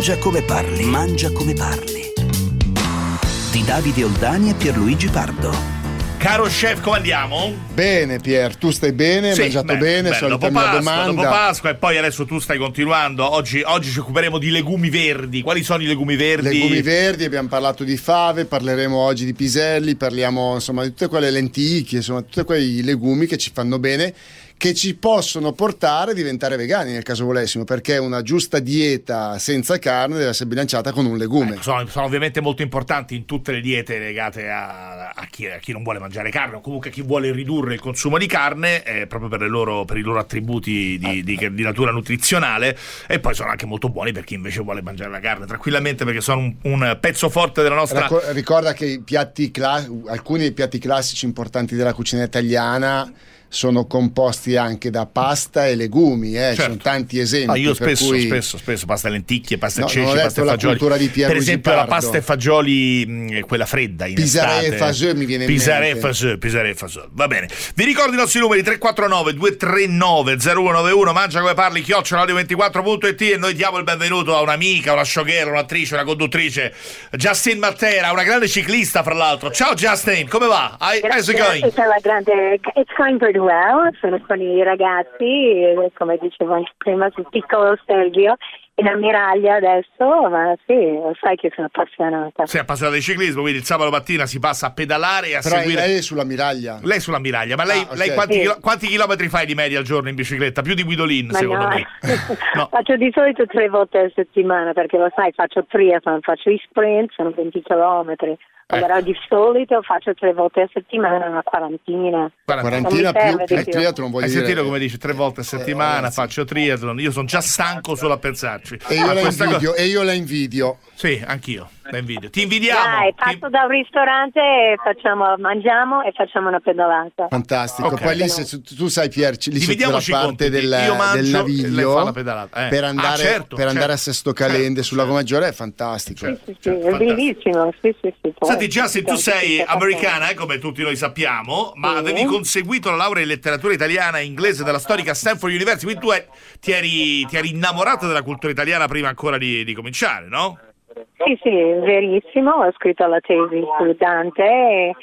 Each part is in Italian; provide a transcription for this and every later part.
Mangia come parli, mangia come parli. Di Davide Oldani e Pierluigi Pardo. Caro chef, come andiamo? Bene, Pier, tu stai bene? Sì, hai mangiato beh, bene? Beh, solita dopo Pasqua, domanda. dopo Pasqua e poi adesso tu stai continuando. Oggi, oggi, ci occuperemo di legumi verdi. Quali sono i legumi verdi? Legumi verdi, abbiamo parlato di fave, parleremo oggi di piselli, parliamo insomma di tutte quelle lenticchie, insomma tutti quei legumi che ci fanno bene che ci possono portare a diventare vegani nel caso volessimo, perché una giusta dieta senza carne deve essere bilanciata con un legume. Eh, sono, sono, ovviamente molto importanti in tutte le diete legate a, a, chi, a, chi, non vuole mangiare carne o comunque a chi vuole ridurre il consumo di carne, eh, proprio per, loro, per, i loro attributi di, di, di, natura nutrizionale e poi sono anche molto buoni per chi invece vuole mangiare la carne tranquillamente perché sono un, un pezzo forte della nostra... Ricorda che piatti cla- alcuni dei piatti classici importanti della cucina italiana sono composti anche da pasta e legumi, eh? certo. ci sono tanti esempi. Ah, io spesso, cui... spesso, spesso, pasta lenticchie, pasta no, ceci, pasta e fagioli. per esempio la pasta e fagioli, mh, quella fredda in Pisare e faseux mi viene in Pisare mente. Faseux, Pisare e faseux, va bene. Vi ricordo i nostri numeri 349 239 0191, mangia come parli, chioccioladio24.it e noi diamo il benvenuto a un'amica, una showgirl, un'attrice, una conduttrice, Justin Matera, una grande ciclista fra l'altro. Ciao Justin, come va? How's it going? It's going pretty well, sono con i ragazzi, come dicevo anche prima, sul piccolo Sergio in ammiraglia adesso, ma sì, lo sai che sono appassionata. Sei appassionata di ciclismo, quindi il sabato mattina si passa a pedalare e a Però seguire. lei è sull'ammiraglia. Lei è sull'ammiraglia, ma lei, ah, okay. lei quanti, sì. chilo... quanti, chilometri fai di media al giorno in bicicletta? Più di Guidolin, ma secondo no. me. no. Faccio di solito tre volte a settimana perché lo sai, faccio triathlon, faccio i sprint, sono 20 chilometri. Allora ecco. di solito faccio tre volte a settimana, una quarantina. Quarantina più, più. Eh, triathlon vuol Hai dire... sentito come dice tre volte a settimana eh, faccio triathlon, io sono già stanco solo a pensarci. E io, la invidio, cosa... e io la invidio. Sì, anch'io. La invidio. Ti invidiamo. Dai, passo Ti... da un ristorante, facciamo, mangiamo e facciamo una pedalata. Fantastico. Okay. Poi lì se, tu sai Pier, lì c'è la parte del, del naviglio eh. per andare, ah, certo, per andare certo, a Sesto Calende certo, sul Lago Maggiore è fantastico. Sì, sì, sì, è bellissimo. Sì, sì, sì. Senti Justin, tu sei americana, eh, come tutti noi sappiamo, ma avevi conseguito la laurea in letteratura italiana e inglese dalla storica Stanford University, quindi tu ti eri, ti eri innamorata della cultura italiana prima ancora di, di cominciare, no? Sì, sì, verissimo, ho scritto la tesi su Dante e,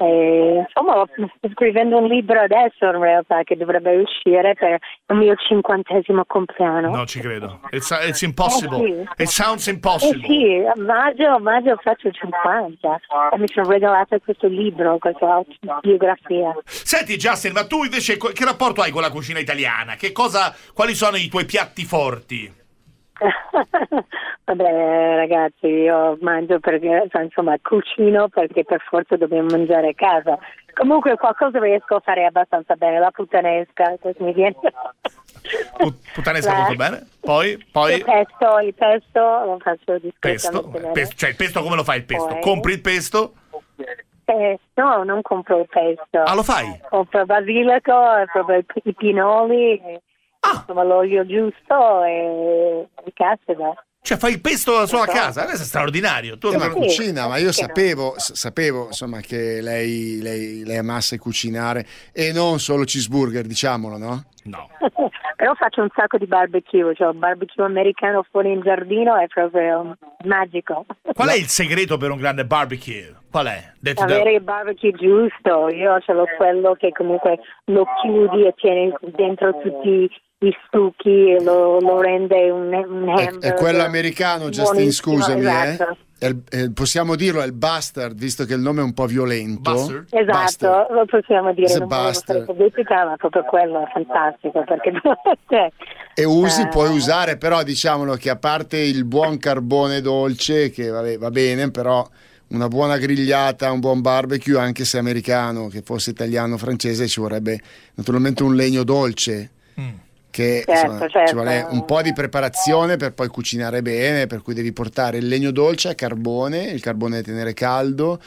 e insomma sto scrivendo un libro adesso in realtà che dovrebbe uscire per il mio cinquantesimo compleanno. Non ci credo, it's, it's impossible, eh sì. it sounds impossible. Eh sì, a maggio, a maggio faccio 50 e mi sono regalato questo libro, questa biografia. Senti Justin, ma tu invece che rapporto hai con la cucina italiana? Che cosa, quali sono i tuoi piatti forti? Vabbè ragazzi, io mangio perché, insomma, cucino perché per forza dobbiamo mangiare a casa. Comunque qualcosa riesco a fare abbastanza bene, la puttanesca, mi viene. puttanesca molto bene. Poi, poi... Il pesto, il pesto lo faccio pesto. Pesto, cioè il pesto come lo fai il pesto? Poi... Compri il pesto? Eh, no, non compro il pesto. Ah, lo fai? Compro basilico, proprio i pinoli. Ah. Insomma, l'olio giusto e il casseda. Cioè fai il pesto solo a casa, questo è straordinario. Tu eh, ma cucina, ma io sapevo, sapevo insomma, che lei, lei, lei, amasse cucinare e non solo cheeseburger, diciamolo, no? No. Però faccio un sacco di barbecue, cioè un barbecue americano fuori in giardino è proprio magico. Qual è il segreto per un grande barbecue? Qual è? Detto Avere da... il barbecue giusto, io ce l'ho quello che comunque lo chiudi e tiene dentro tutti i stucchi e lo, lo rende un, un hamburger. È, è quello americano, Justin, scusami, eh. esatto. eh? È è, possiamo dirlo, è il bastard, visto che il nome è un po' violento. Bastard? Esatto, bastard. lo possiamo dire. It's non bastard. pubblicità, ma proprio quello è fantastico. Perché... cioè, e usi, uh, puoi usare, però diciamolo che a parte il buon carbone dolce, che vabbè, va bene, però una buona grigliata, un buon barbecue, anche se americano, che fosse italiano o francese, ci vorrebbe naturalmente un legno dolce. Mm che certo, insomma, certo. ci vuole un po' di preparazione per poi cucinare bene, per cui devi portare il legno dolce a carbone, il carbone da tenere caldo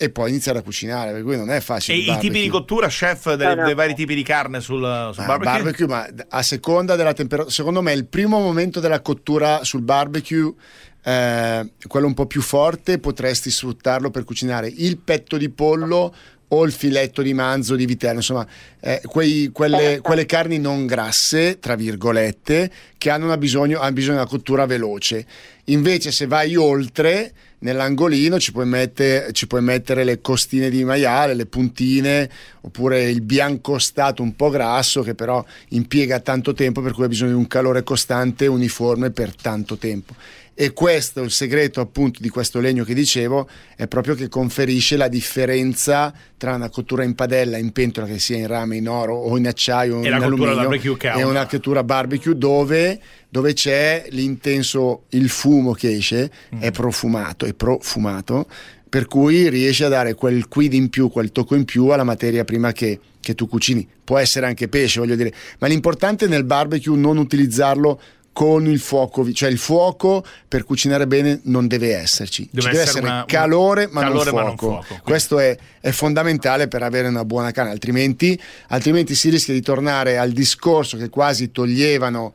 e poi iniziare a cucinare, per cui non è facile. E i tipi di cottura, chef, no, no. dei vari tipi di carne sul, sul ah, barbecue? barbecue? Ma a seconda della temperatura, secondo me il primo momento della cottura sul barbecue eh, quello un po' più forte potresti sfruttarlo per cucinare il petto di pollo o il filetto di manzo di vitello, insomma, eh, quei, quelle, quelle, carni non grasse, tra virgolette, che hanno, bisogno, hanno bisogno di una cottura veloce. Invece se vai oltre, nell'angolino ci puoi, mettere, ci puoi, mettere, le costine di maiale, le puntine, oppure il bianco stato un po' grasso che però impiega tanto tempo per cui ha bisogno di un calore costante e uniforme per tanto tempo. E questo, il segreto appunto di questo legno che dicevo, è proprio che conferisce la differenza tra una cottura in padella, in pentola, che sia in rame, in oro o in acciaio o in alluminio, e una cottura barbecue dove, dove, c'è l'intenso, il fumo che esce, mm. è profumato, è profumato, per cui riesce a dare quel quid in più, quel tocco in più alla materia prima che, che tu cucini. Può essere anche pesce, voglio dire, ma l'importante nel barbecue non utilizzarlo con il fuoco, cioè il fuoco per cucinare bene non deve esserci, deve, Ci deve essere, una, calore, ma, calore non ma, non fuoco. Questo è, è, fondamentale per avere una buona carne, altrimenti, altrimenti si rischia di tornare al discorso che quasi toglievano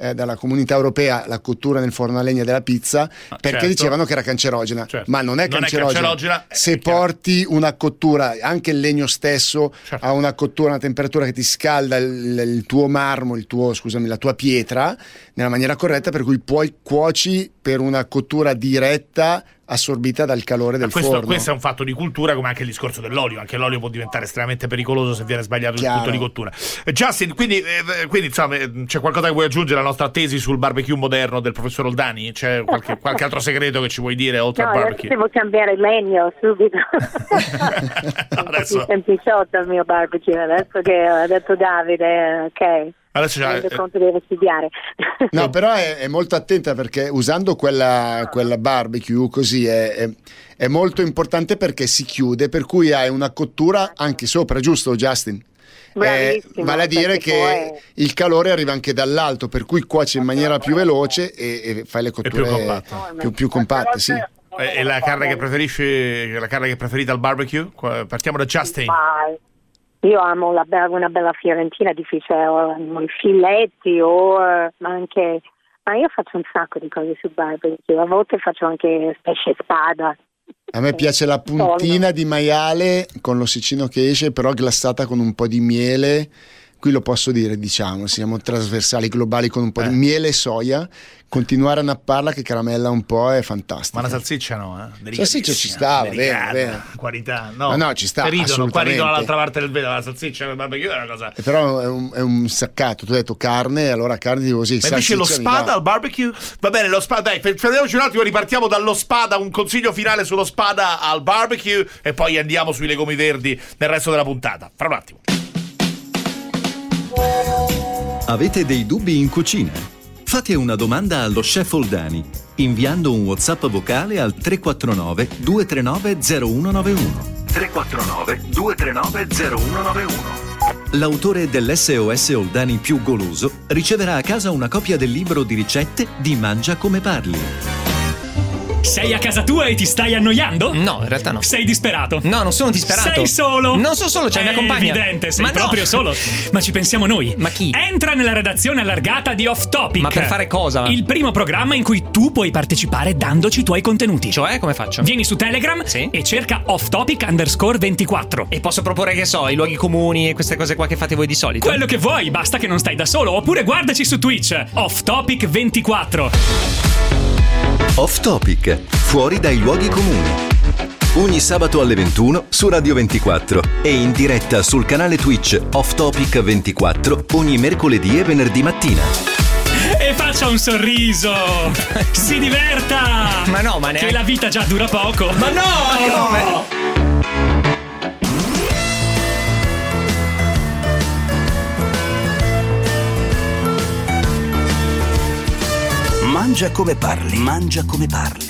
eh, dalla comunità europea la cottura nel forno a legna della pizza ah, perché certo. dicevano che era cancerogena, certo. ma non è non cancerogena. È cancerogena Se porti una cottura, anche il legno stesso certo. ha una cottura, una temperatura che ti scalda il, il tuo marmo, il tuo, scusami, la tua pietra nella maniera corretta, per cui puoi cuoci per una cottura diretta assorbita dal calore del questo, forno. Questo è un fatto di cultura, come anche il discorso dell'olio. Anche l'olio può diventare estremamente pericoloso se viene sbagliato Chiaro. il punto di cottura. Eh, Justin, quindi, eh, quindi insomma, eh, c'è qualcosa che vuoi aggiungere alla nostra tesi sul barbecue moderno del professor Oldani? C'è qualche, qualche altro segreto che ci vuoi dire oltre no, al barbecue? Devo cambiare il legno subito. adesso... È sempliciotto il mio barbecue, adesso che ha detto Davide, ok. Adesso c'è, eh, conto deve studiare. No, però è, è, molto attenta perché usando quella, quella barbecue così è, è, è, molto importante perché si chiude, per cui hai una cottura anche sopra, giusto Justin? Eh, vale a dire che poi... il calore arriva anche dall'alto, per cui cuoci in maniera più veloce e, e fai le cotture più compatte, più, più compatte sì. E la carne che preferisci, la carne che preferita al barbecue? Partiamo da Justin. Vai. Io amo la, una bella fiorentina, difficile, o i filetti, o ma anche... Ma io faccio un sacco di cose sul barbecue, a volte faccio anche pesce spada. A me piace la puntina di maiale con l'ossicino che esce, però glassata con un po' di miele qui lo posso dire, diciamo, siamo trasversali globali con un po' eh. di miele e soia, continuare a napparla che caramella un po' è fantastico. Ma la salsiccia no, eh? salsiccia ci sta, va bene, bene. Qualità, no. no, no, ci sta, ridono, qua ridono dall'altra parte del vetro, la salsiccia il barbecue è una cosa... E però è un, è un, saccato, tu hai detto carne, allora carne di così, Ma invece lo spada al barbecue? Va bene, lo spada, dai, fermiamoci un attimo, ripartiamo dallo spada, un consiglio finale sullo spada al barbecue e poi andiamo sui legumi verdi nel resto della puntata. Fra un attimo. Avete dei dubbi in cucina? Fate una domanda allo chef Oldani inviando un WhatsApp vocale al 349 239 0191. 349 239 0191. L'autore dell'SOS Oldani più goloso riceverà a casa una copia del libro di ricette di Mangia come parli. Sei a casa tua e ti stai annoiando? No, in realtà no. Sei disperato? No, non sono disperato. Sei solo? Non sono solo, c'è È mia compagna. evidente, sei Ma proprio no. solo. Ma ci pensiamo noi. Ma chi? Entra nella redazione allargata di Off Topic. Ma per fare cosa? Il primo programma in cui tu puoi partecipare dandoci i tuoi contenuti. Cioè, come faccio? Vieni su Telegram sì? e cerca Off Topic underscore 24. E posso proporre, che so, i luoghi comuni e queste cose qua che fate voi di solito? Quello che vuoi, basta che non stai da solo. Oppure guardaci su Twitch. Off Topic 24. Off Topic, fuori dai luoghi comuni. Ogni sabato alle 21 su Radio 24 e in diretta sul canale Twitch Off Topic 24 ogni mercoledì e venerdì mattina. E faccia un sorriso! Si diverta! Ma no, ma neanche... Che la vita già dura poco! Ma no! Ma come? Mangia come parli, mangia come parli.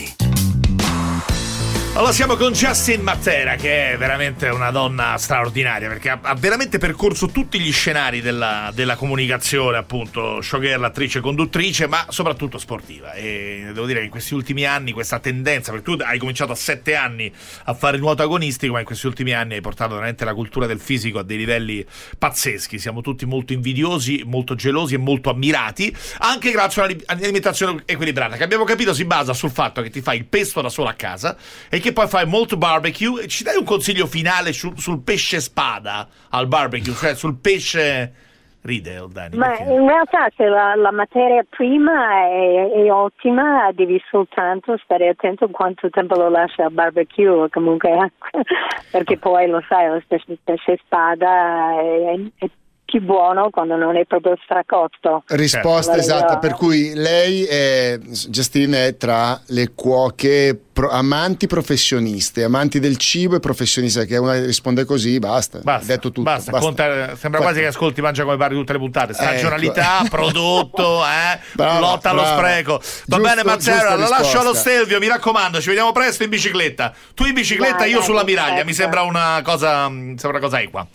Allora siamo con Justin Matera che è veramente una donna straordinaria perché ha, ha veramente percorso tutti gli scenari della, della, comunicazione appunto, showgirl, attrice, conduttrice ma soprattutto sportiva. E devo dire che in questi ultimi anni questa tendenza, perché tu hai cominciato a sette anni a fare nuoto agonistico ma in questi ultimi anni hai portato veramente la cultura del fisico a dei livelli pazzeschi, siamo tutti molto invidiosi, molto gelosi e molto ammirati anche grazie a un'alimentazione equilibrata che abbiamo capito si basa sul fatto che ti fai il pesto da solo a casa e che poi fai molto barbecue. Ci dai un consiglio finale su, sul pesce spada al barbecue, cioè sul pesce Ride Oldani. Ma perché? in realtà se la, la materia prima è, è ottima, devi soltanto stare attento quanto tempo lo lasci al barbecue, o comunque perché poi lo sai, lo pesce, pesce spada è, è più buono quando non è proprio stracotto. Risposta Certo. esatta, per cui lei, è, Justine, è tra le cuoche pro- amanti professioniste, amanti del cibo e professioniste, che una risponde così, basta, Basta, detto tutto. basta, basta. conta- sembra Qua- quasi che ascolti Mangia come pare tutte le puntate. Stagionalità, Ecco. prodotto, eh, Brava, lotta allo brava. spreco. Va Giusto- bene, Mazzera, la lascio allo. Stelvio. Mi raccomando, ci vediamo presto in bicicletta. Tu in bicicletta, Dai, io sulla miraglia. Mi sembra una cosa, mi sembra una cosa equa.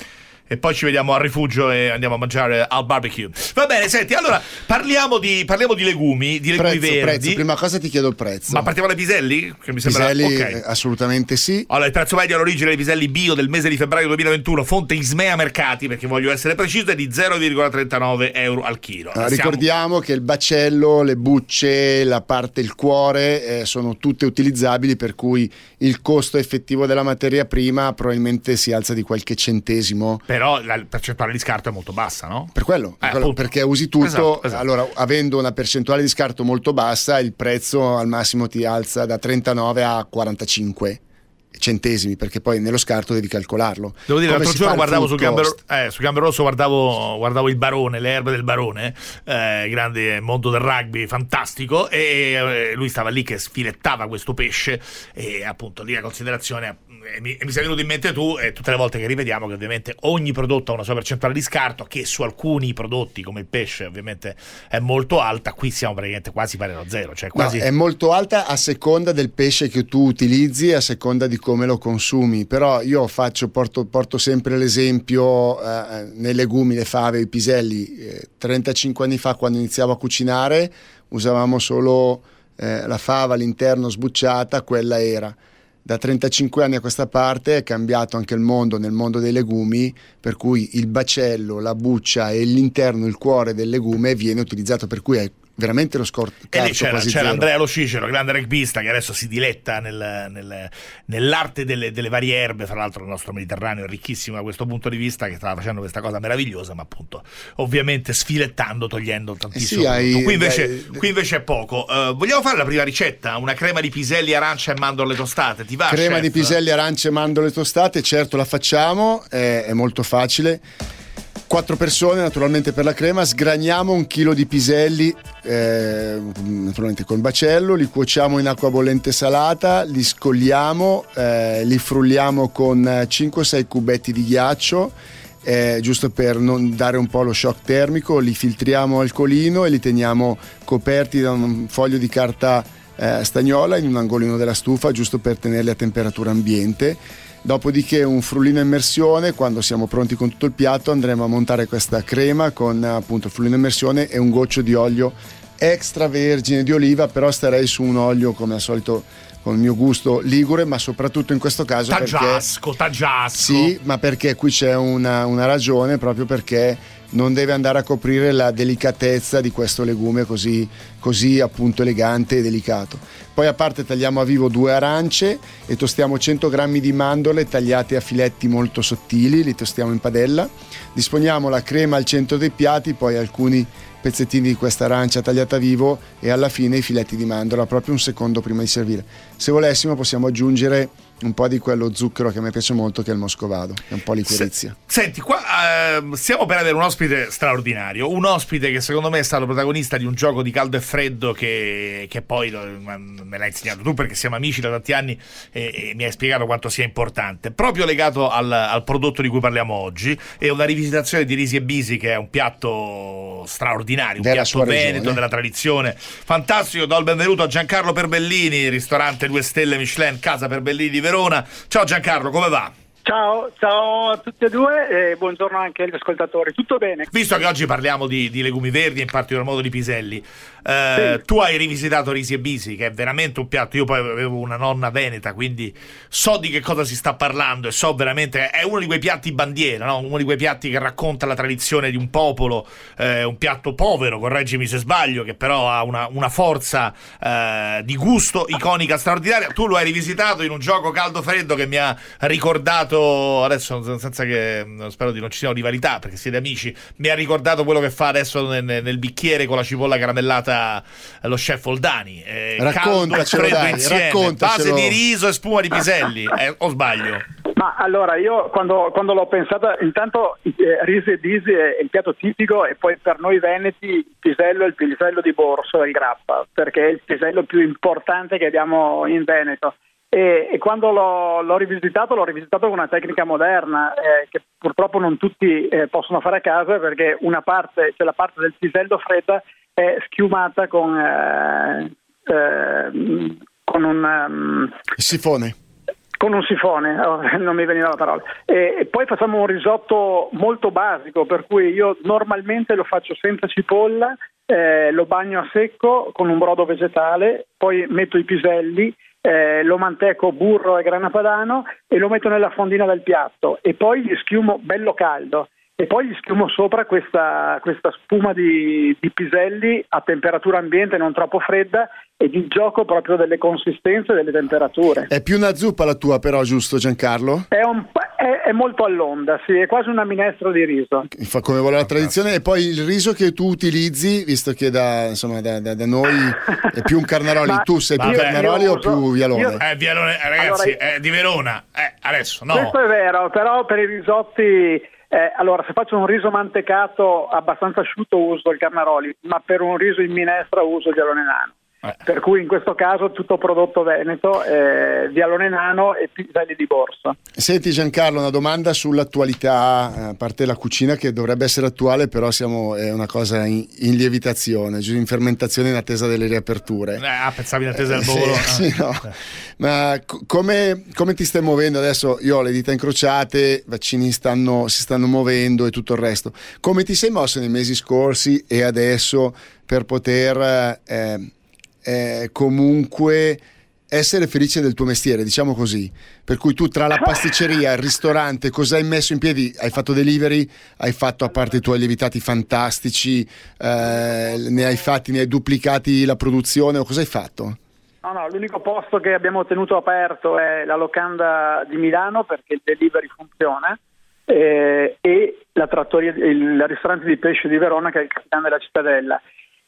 E poi ci vediamo al rifugio e andiamo a mangiare al barbecue. Va bene, senti, allora parliamo di, parliamo di legumi, di legumi Prezzo, verdi. prezzo, prima cosa ti chiedo il prezzo. Ma partiamo dai piselli? Che mi sembra Piselli, ok. eh, assolutamente sì. Allora, il prezzo medio all'origine dei piselli bio del mese di febbraio 2021, fonte Ismea Mercati, perché voglio essere preciso, è di 0,39 euro al chilo. Allora, Siamo- ricordiamo che il bacello, le bucce, la parte, il cuore eh, sono tutte utilizzabili, per cui il costo effettivo della materia prima probabilmente si alza di qualche centesimo. Però la percentuale di scarto è molto bassa, no? Per quello, per Eh, quello, perché usi tutto, Esatto, esatto. allora avendo una percentuale di scarto molto bassa, il prezzo al massimo ti alza da 39 a 45 centesimi, perché poi nello scarto devi calcolarlo. Devo dire, Come l'altro giorno guardavo su Gambero, eh, su Gambero Rosso guardavo, guardavo il Barone, le erbe del Barone, eh, grande mondo del rugby, fantastico, e eh, lui stava lì che sfilettava questo pesce e appunto lì la considerazione, e mi, e mi sei venuto in mente tu e tutte le volte che rivediamo che ovviamente ogni prodotto ha una sua percentuale di scarto che su alcuni prodotti come il pesce ovviamente è molto alta, qui siamo praticamente quasi pari a zero, cioè No, quasi... è molto alta a seconda del pesce che tu utilizzi a seconda di come lo consumi. Però io faccio, porto, porto sempre l'esempio eh, nei legumi, le fave, i piselli. Eh, 35 anni fa, quando iniziavo a cucinare, usavamo solo eh, la fava all'interno sbucciata, quella era. Da 35 anni a questa parte è cambiato anche il mondo nel mondo dei legumi, per cui il bacello, la buccia e l'interno, il cuore del legume viene utilizzato, per cui è veramente lo lì c'era, c'era. Andrea Lo Cicero, grande rugbista che adesso si diletta nel- nel- nell'arte delle, delle varie erbe. Fra l'altro, il nostro Mediterraneo è ricchissimo da questo punto di vista. Che stava facendo questa cosa meravigliosa, ma appunto, ovviamente sfilettando, togliendo tantissimo. Eh sì, hai- qui, invece, dai- qui invece è poco. Eh, vogliamo fare la prima ricetta? Una crema di piselli, arancia e mandorle tostate. Ti va? Crema chef? di piselli, arance e mandorle tostate, certo la facciamo, è, è molto facile. Quattro persone naturalmente per la crema, sgraniamo un chilo di piselli eh, naturalmente con bacello, li cuociamo in acqua bollente salata, li scogliamo, eh, li frulliamo con 5-6 cubetti di ghiaccio, eh, giusto per non dare un po' lo shock termico, li filtriamo alcolino e li teniamo coperti da un foglio di carta eh, stagnola in un angolino della stufa, giusto per tenerli a temperatura ambiente. Dopodiché un frullino immersione, quando siamo pronti con tutto il piatto andremo a montare questa crema con appunto il frullino immersione e un goccio di olio extravergine di oliva, però starei su un olio come al solito con il mio gusto ligure, ma soprattutto in questo caso perché Taggiasco, taggiasco. sì, ma perché qui c'è una, una ragione, proprio perché non deve andare a coprire la delicatezza di questo legume così, così appunto elegante e delicato. Poi a parte tagliamo a vivo due arance e tostiamo 100 g di mandorle tagliate a filetti molto sottili, li tostiamo in padella. Disponiamo la crema al centro dei piatti, poi alcuni pezzettini di questa arancia tagliata vivo e alla fine i filetti di mandorla, proprio un secondo prima di servire. Se volessimo possiamo aggiungere un po' di quello zucchero che me piace molto, che è il moscovado, è un po' liquirizia. Se- senti, qua ehm, stiamo per avere un ospite straordinario, un ospite che secondo me è stato protagonista di un gioco di caldo e freddo che, che poi lo- me l'hai insegnato tu perché siamo amici da tanti anni e, e mi hai spiegato quanto sia importante, proprio legato al, al prodotto di cui parliamo oggi, è una rivisitazione di Risi e Bisi che è un piatto straordinario, un Della piatto veneto, regione. della tradizione, fantastico, do il benvenuto a Giancarlo Perbellini, ristorante 2 stelle Michelin, Casa Perbellini di Verona. Ciao Giancarlo, come va? Ciao, ciao a tutti e due e buongiorno anche agli ascoltatori. Tutto bene? Visto che oggi parliamo di, di legumi verdi e in particolar modo di piselli, eh, tu hai rivisitato Risi e Bisi, che è veramente un piatto. Io poi avevo una nonna veneta, quindi so di che cosa si sta parlando e so veramente. È uno di quei piatti bandiera, no? uno di quei piatti che racconta la tradizione di un popolo, eh, un piatto povero, correggimi se sbaglio, che però ha una, una forza eh, di gusto iconica straordinaria. Tu lo hai rivisitato in un gioco caldo-freddo che mi ha ricordato ricordato adesso, senza che spero di non ci siano rivalità, perché siete amici. Mi ha ricordato quello che fa adesso nel, nel bicchiere con la cipolla caramellata eh, lo chef Oldani. Eh, raccontacelo, dai, insieme, base di riso e spuma di piselli. Eh, o sbaglio? Ma allora io quando, quando l'ho pensata, intanto eh, riso e disi è il piatto tipico e poi per noi veneti il pisello è il pisello di Borso e il grappa, perché è il pisello più importante che abbiamo in Veneto. E, e quando l'ho, l'ho rivisitato, l'ho rivisitato con una tecnica moderna eh, che purtroppo non tutti eh, possono fare a casa perché una parte, cioè la parte del pisello fredda è schiumata con, eh, eh, con un... um, Sifone. con un sifone, oh, non mi veniva la parola. E, e poi facciamo un risotto molto basico, per cui io normalmente lo faccio senza cipolla, eh, lo bagno a secco con un brodo vegetale, poi metto i piselli, eh, lo manteco burro e grana padano e lo metto nella fondina del piatto e poi gli schiumo bello caldo e poi gli schiumo sopra questa, questa spuma di, di piselli a temperatura ambiente non troppo fredda e di gioco proprio delle consistenze e delle temperature. È più una zuppa la tua, però, giusto, Giancarlo? È, un po'- è- è molto all'onda, sì, è quasi una minestra di riso. Fa come vuole la tradizione. E poi il riso che tu utilizzi, visto che da, insomma, da, da- da noi è più un carnaroli, Ma- tu sei più Vabbè, carnaroli o più vialone? io- Eh, Vialone, eh, ragazzi, Allora- è di Verona. Eh, adesso, no. Questo è vero, però per i risotti, eh, allora se faccio un riso mantecato abbastanza asciutto uso il carnaroli, ma per un riso in minestra uso il vialone nano. Eh. Per cui in questo caso tutto prodotto veneto, eh, vialone nano e piselli di borsa. Senti Giancarlo, una domanda sull'attualità, eh, a parte la cucina che dovrebbe essere attuale, però siamo, è una cosa in, in lievitazione, in fermentazione in attesa delle riaperture. Eh, ah, pensavi in attesa del Sì, volo. sì, no. Ma co- come, come ti stai muovendo adesso? Io ho le dita incrociate, i vaccini stanno, si stanno muovendo e tutto il resto. Come ti sei mosso nei mesi scorsi e adesso per poter eh, eh, comunque essere felice del tuo mestiere, diciamo così. Per cui tu tra la pasticceria, il ristorante, cosa hai messo in piedi? Hai fatto delivery? Hai fatto a parte i tuoi lievitati fantastici? eh, ne hai fatti, ne hai duplicati la produzione o cosa hai fatto? No, no, l'unico posto che abbiamo tenuto aperto è la locanda di Milano perché il delivery funziona eh, e la trattoria, il ristorante di pesce di Verona che è il capitano della cittadella.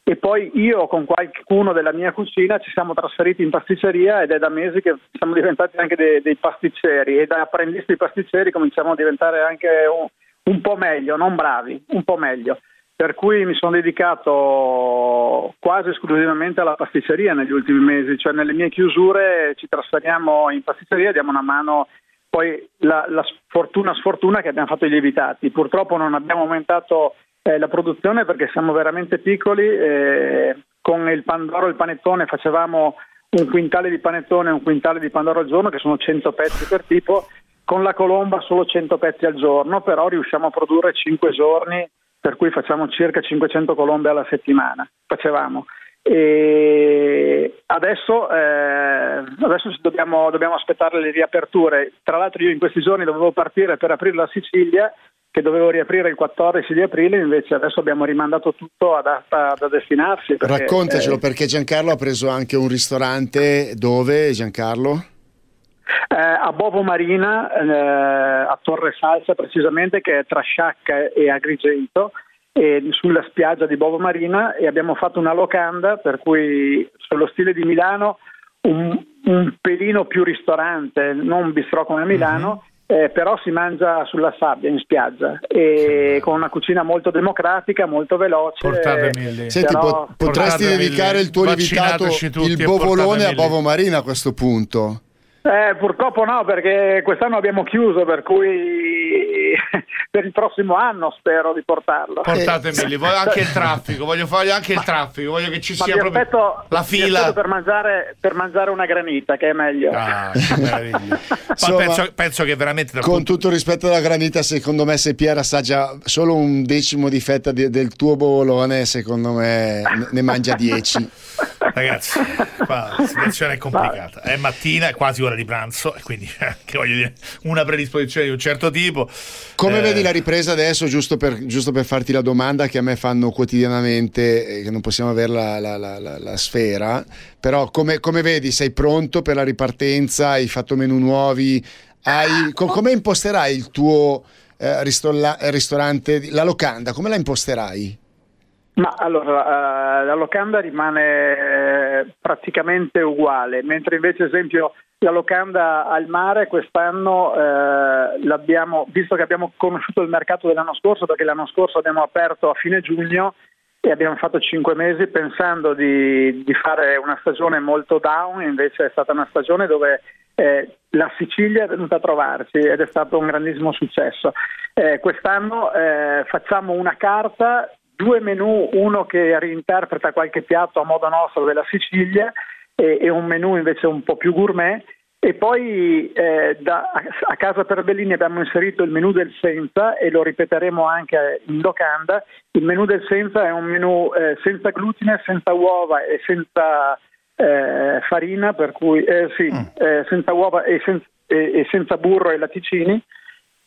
E poi io con qualcuno della mia cucina ci siamo trasferiti in pasticceria ed è da mesi che siamo diventati anche dei, dei pasticceri e da apprendisti pasticceri cominciamo a diventare anche un, un po' meglio, non bravi, un po' meglio. Per cui mi sono dedicato quasi esclusivamente alla pasticceria negli ultimi mesi, cioè nelle mie chiusure ci trasferiamo in pasticceria, diamo una mano poi la, la fortuna sfortuna che abbiamo fatto i lievitati. Purtroppo non abbiamo aumentato eh, la produzione perché siamo veramente piccoli. eh, con il Pandoro e il panettone facevamo un quintale di panettone e un quintale di Pandoro al giorno, che sono 100 pezzi per tipo. Con la colomba solo 100 pezzi al giorno, però riusciamo a produrre 5 giorni, per cui facciamo circa 500 colombe alla settimana. Facevamo. E adesso, eh, adesso dobbiamo, dobbiamo aspettare le riaperture. Tra l'altro io in questi giorni dovevo partire per aprire la Sicilia, che dovevo riaprire il 14 di aprile, invece adesso abbiamo rimandato tutto a data da destinarsi. perché, Raccontacelo eh, perché Giancarlo ha preso anche un ristorante dove Giancarlo? Eh, a Bovo Marina, eh, a Torre Salsa precisamente, che è tra Sciacca e Agrigento, e sulla spiaggia di Bovo Marina e abbiamo fatto una locanda per cui sullo stile di Milano un, un pelino più ristorante, non un bistrò come a Milano, eh, però si mangia sulla sabbia in spiaggia e con una cucina molto democratica, molto veloce. Portatemi lì. Senti, Però- po- potresti dedicare lì. il tuo tutti il bovolone a. Bovo Marina a questo punto. Eh, purtroppo no, perché quest'anno abbiamo chiuso, per cui per il prossimo anno spero di portarlo. Portatemi lì, voglio anche il traffico, voglio fare anche il traffico, voglio che ci sia proprio aspetto, la fila. per mangiare, per mangiare una granita, che è meglio. Ah, che Insomma, penso, penso che veramente Con punto- tutto il rispetto alla granita, secondo me se Pier assaggia solo un decimo di fetta di- del tuo bovolone, secondo me ne- mangia 10. Ragazzi, qua la situazione è complicata. È mattina, è quasi ora di pranzo, e quindi che voglio dire, una predisposizione di un certo tipo. Come Eh, vedi la ripresa adesso, giusto per, giusto per farti la domanda che a me fanno quotidianamente, eh, che non possiamo avere la, la- la- la- la sfera, però come, come vedi, sei pronto per la ripartenza, hai fatto menu nuovi, hai, co- come imposterai il tuo eh, ristola- ristorante, la locanda, come la imposterai? Ma allora, eh, la locanda rimane eh, praticamente uguale, mentre invece, ad esempio, la locanda al mare quest'anno eh, l'abbiamo, visto che abbiamo conosciuto il mercato dell'anno scorso, perché l'anno scorso abbiamo aperto a fine giugno e abbiamo fatto cinque mesi pensando di, di fare una stagione molto down, invece è stata una stagione dove eh, la Sicilia è venuta a trovarci ed è stato un grandissimo successo. Eh, quest'anno eh, facciamo una carta, due menù, uno che reinterpreta qualche piatto a modo nostro della Sicilia e, e un menù invece un po' più gourmet. E poi eh, da- a casa per Bellini abbiamo inserito il menù del senza e lo ripeteremo anche in locanda. Il menù del senza è un menù eh, senza glutine, senza uova e senza eh, farina, per cui eh, sì, eh, senza uova e, sen- e- e senza burro e latticini.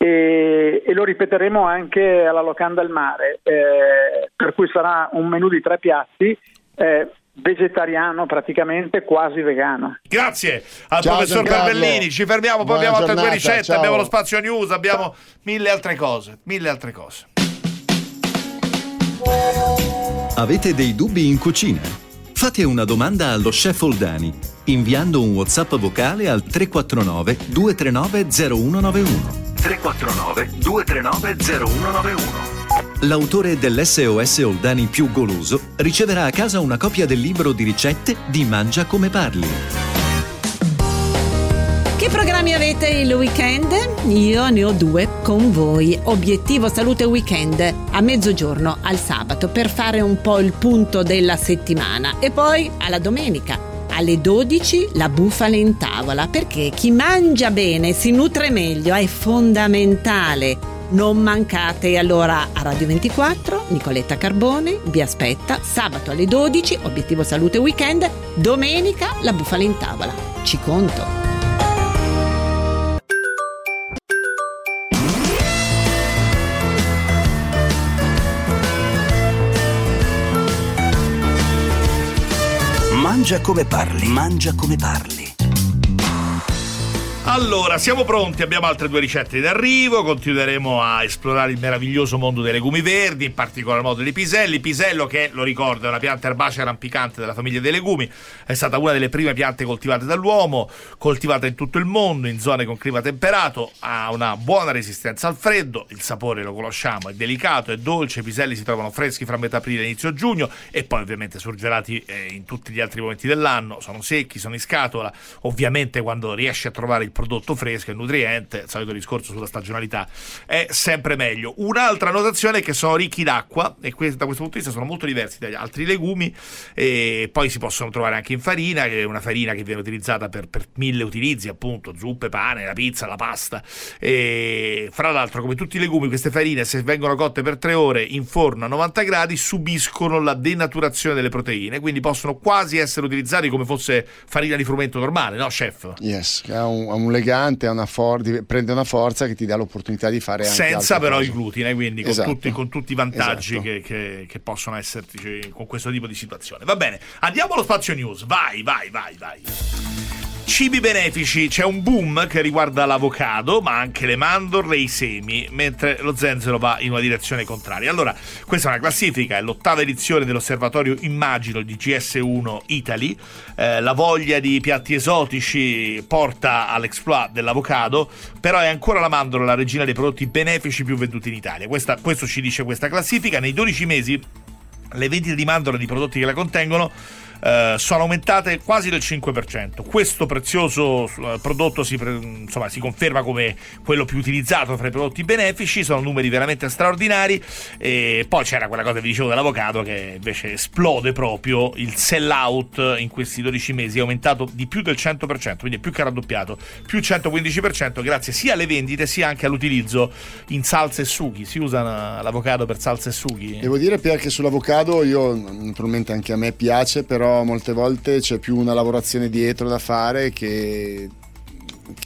E, e lo ripeteremo anche alla locanda al mare, eh, per cui sarà un menù di tre piatti. eh, vegetariano praticamente quasi vegano Grazie al Ciao, professor Giancarlo. Perbellini. Ci fermiamo, poi Buona abbiamo altre due giornata, ricette, ciao. abbiamo lo spazio news, abbiamo mille altre cose. Mille altre cose. Avete dei dubbi in cucina? Fate una domanda allo chef Oldani inviando un WhatsApp vocale al 349 239 0191. 349 239 0191. L'autore dell'SOS Oldani più goloso riceverà a casa una copia del libro di ricette di Mangia come parli. Che programmi avete il weekend? Io ne ho due con voi. Obiettivo Salute Weekend a mezzogiorno al sabato per fare un po' il punto della settimana e poi alla domenica. Alle 12 la bufala in tavola perché chi mangia bene si nutre meglio, è fondamentale. Non mancate allora a Radio 24, Nicoletta Carbone vi aspetta sabato alle 12, obiettivo salute weekend, domenica la bufala in tavola. Ci conto. Mangia come parli, mangia come parli. Allora, siamo pronti, abbiamo altre due ricette in arrivo, continueremo a esplorare il meraviglioso mondo dei legumi verdi, in particolar modo dei piselli. Pisello che, lo ricordo, è una pianta erbacea rampicante della famiglia dei legumi, è stata una delle prime piante coltivate dall'uomo, coltivata in tutto il mondo, in zone con clima temperato, ha una buona resistenza al freddo, il sapore lo conosciamo, è delicato, è dolce, i piselli si trovano freschi fra metà aprile e inizio giugno e poi ovviamente surgelati eh, in tutti gli altri momenti dell'anno, sono secchi, sono in scatola, ovviamente quando riesci a trovare il prodotto fresco e nutriente, il solito discorso sulla stagionalità, è sempre meglio. Un'altra notazione è che sono ricchi d'acqua e que- da questo punto di vista sono molto diversi dagli altri legumi e poi si possono trovare anche in farina, che è una farina che viene utilizzata per, per mille utilizzi, appunto, zuppe, pane, la pizza, la pasta. E fra l'altro, come tutti i legumi, queste farine, se vengono cotte per tre ore in forno a 90 gradi, subiscono la denaturazione delle proteine, quindi possono quasi essere utilizzati come fosse farina di frumento normale, no, chef? Yes, ha un, un legante, ha una for- prende una forza che ti dà l'opportunità di fare anche senza però cose. il glutine, quindi con, Esatto. tutti, con tutti i vantaggi Esatto. che, che- che possono esserci con questo tipo di situazione. Va bene, andiamo allo spazio news. Vai, vai, vai, vai. Cibi benefici, c'è un boom che riguarda l'avocado, ma anche le mandorle e i semi, mentre lo zenzero va in una direzione contraria. Allora, questa è una classifica, è l'ottava edizione dell'osservatorio Immagino di GS1 Italy. Eh, la voglia di piatti esotici porta all'exploit dell'avocado, però è ancora la mandorla la regina dei prodotti benefici più venduti in Italia. Questa- questo ci dice questa classifica. Nei 12 mesi le vendite di mandorle e di prodotti che la contengono eh, sono aumentate quasi del 5%. Questo prezioso eh, prodotto si, insomma, si conferma come quello più utilizzato fra i prodotti benefici, sono numeri veramente straordinari. E poi c'era quella cosa che vi dicevo dell'avocado che invece esplode proprio. Il sell out in questi 12 mesi è aumentato di più del 100%, quindi è più che raddoppiato, più 115% grazie sia alle vendite sia anche all'utilizzo in salse e sughi. Si usa eh, l'avocado per salse e sughi. Devo dire Pier che sull'avocado io naturalmente anche a me piace, però molte volte c'è più una lavorazione dietro da fare che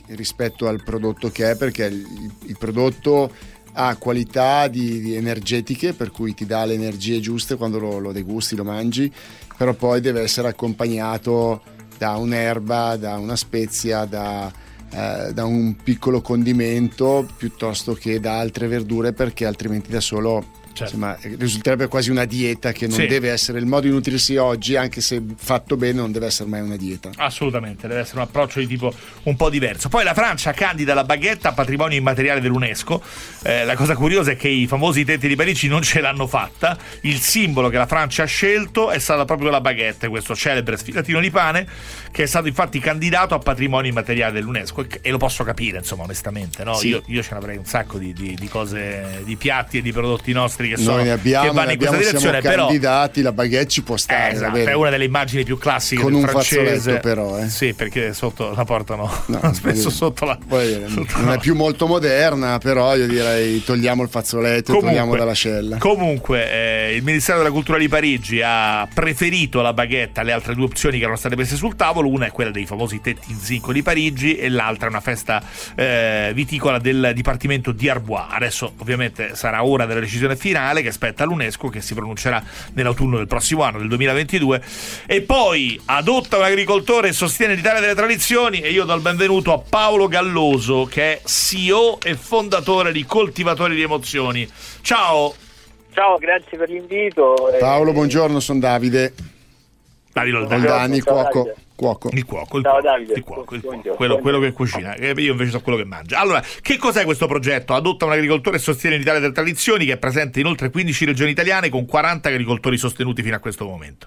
rispetto al prodotto che è perché il, il prodotto ha qualità di, di energetiche per cui ti dà le energie giuste quando lo, lo degusti, lo mangi, però poi deve essere accompagnato da un'erba, da una spezia, da, eh, da un piccolo condimento piuttosto che da altre verdure perché altrimenti da solo Certo. Insomma, risulterebbe quasi una dieta che non sì. deve essere il modo di nutrirsi oggi, anche se fatto bene, non deve essere mai una dieta. Assolutamente, deve essere un approccio di tipo un po' diverso. Poi la Francia candida la baguette a patrimonio immateriale dell'UNESCO. Eh, la cosa curiosa è che i famosi tetti di Parigi non ce l'hanno fatta. Il simbolo che la Francia ha scelto è stata proprio la baguette, questo celebre sfilatino di pane, che è stato infatti candidato a patrimonio immateriale dell'UNESCO. E, lo posso capire, insomma, onestamente. No? Sì. Io, io, ce l'avrei un sacco di, di, di cose, di piatti e di prodotti nostri che, sono, Noi ne abbiamo, che vanno in questa direzione. Però, candidati, la baguette ci può stare. Eh, esatto, è una delle immagini più classiche Con del un francese. però, eh. Sì, perché sotto la portano no, spesso sotto la. Dire, sotto non no. è più molto moderna, però io direi togliamo il fazzoletto comunque, e togliamo dall'ascella. Comunque, eh, il Ministero della Cultura di Parigi ha preferito la baguette alle altre due opzioni che erano state messe sul tavolo. Una è quella dei famosi tetti in zinco di Parigi e l'altra è una festa eh, viticola del Dipartimento di Arbois. Adesso, ovviamente, sarà ora della decisione finale che spetta all'UNESCO che si pronuncerà nell'autunno del prossimo anno, del 2022. E poi adotta un agricoltore e sostiene l'Italia delle tradizioni e io do il benvenuto a Paolo Galloso che è CEO e fondatore di Coltivatori di Emozioni. Ciao! Ciao, grazie per l'invito. Paolo, buongiorno, sono Davide. Davide Oldani, cuoco. Cuoco. Il cuoco, il Ciao, cuoco, Davide. il cuoco, il cuoco. Quello, quello, che cucina. Io invece so quello che mangia. Allora, che cos'è questo progetto? Adotta un agricoltore e sostiene l'Italia delle tradizioni che è presente in oltre 15 regioni italiane con 40 agricoltori sostenuti fino a questo momento.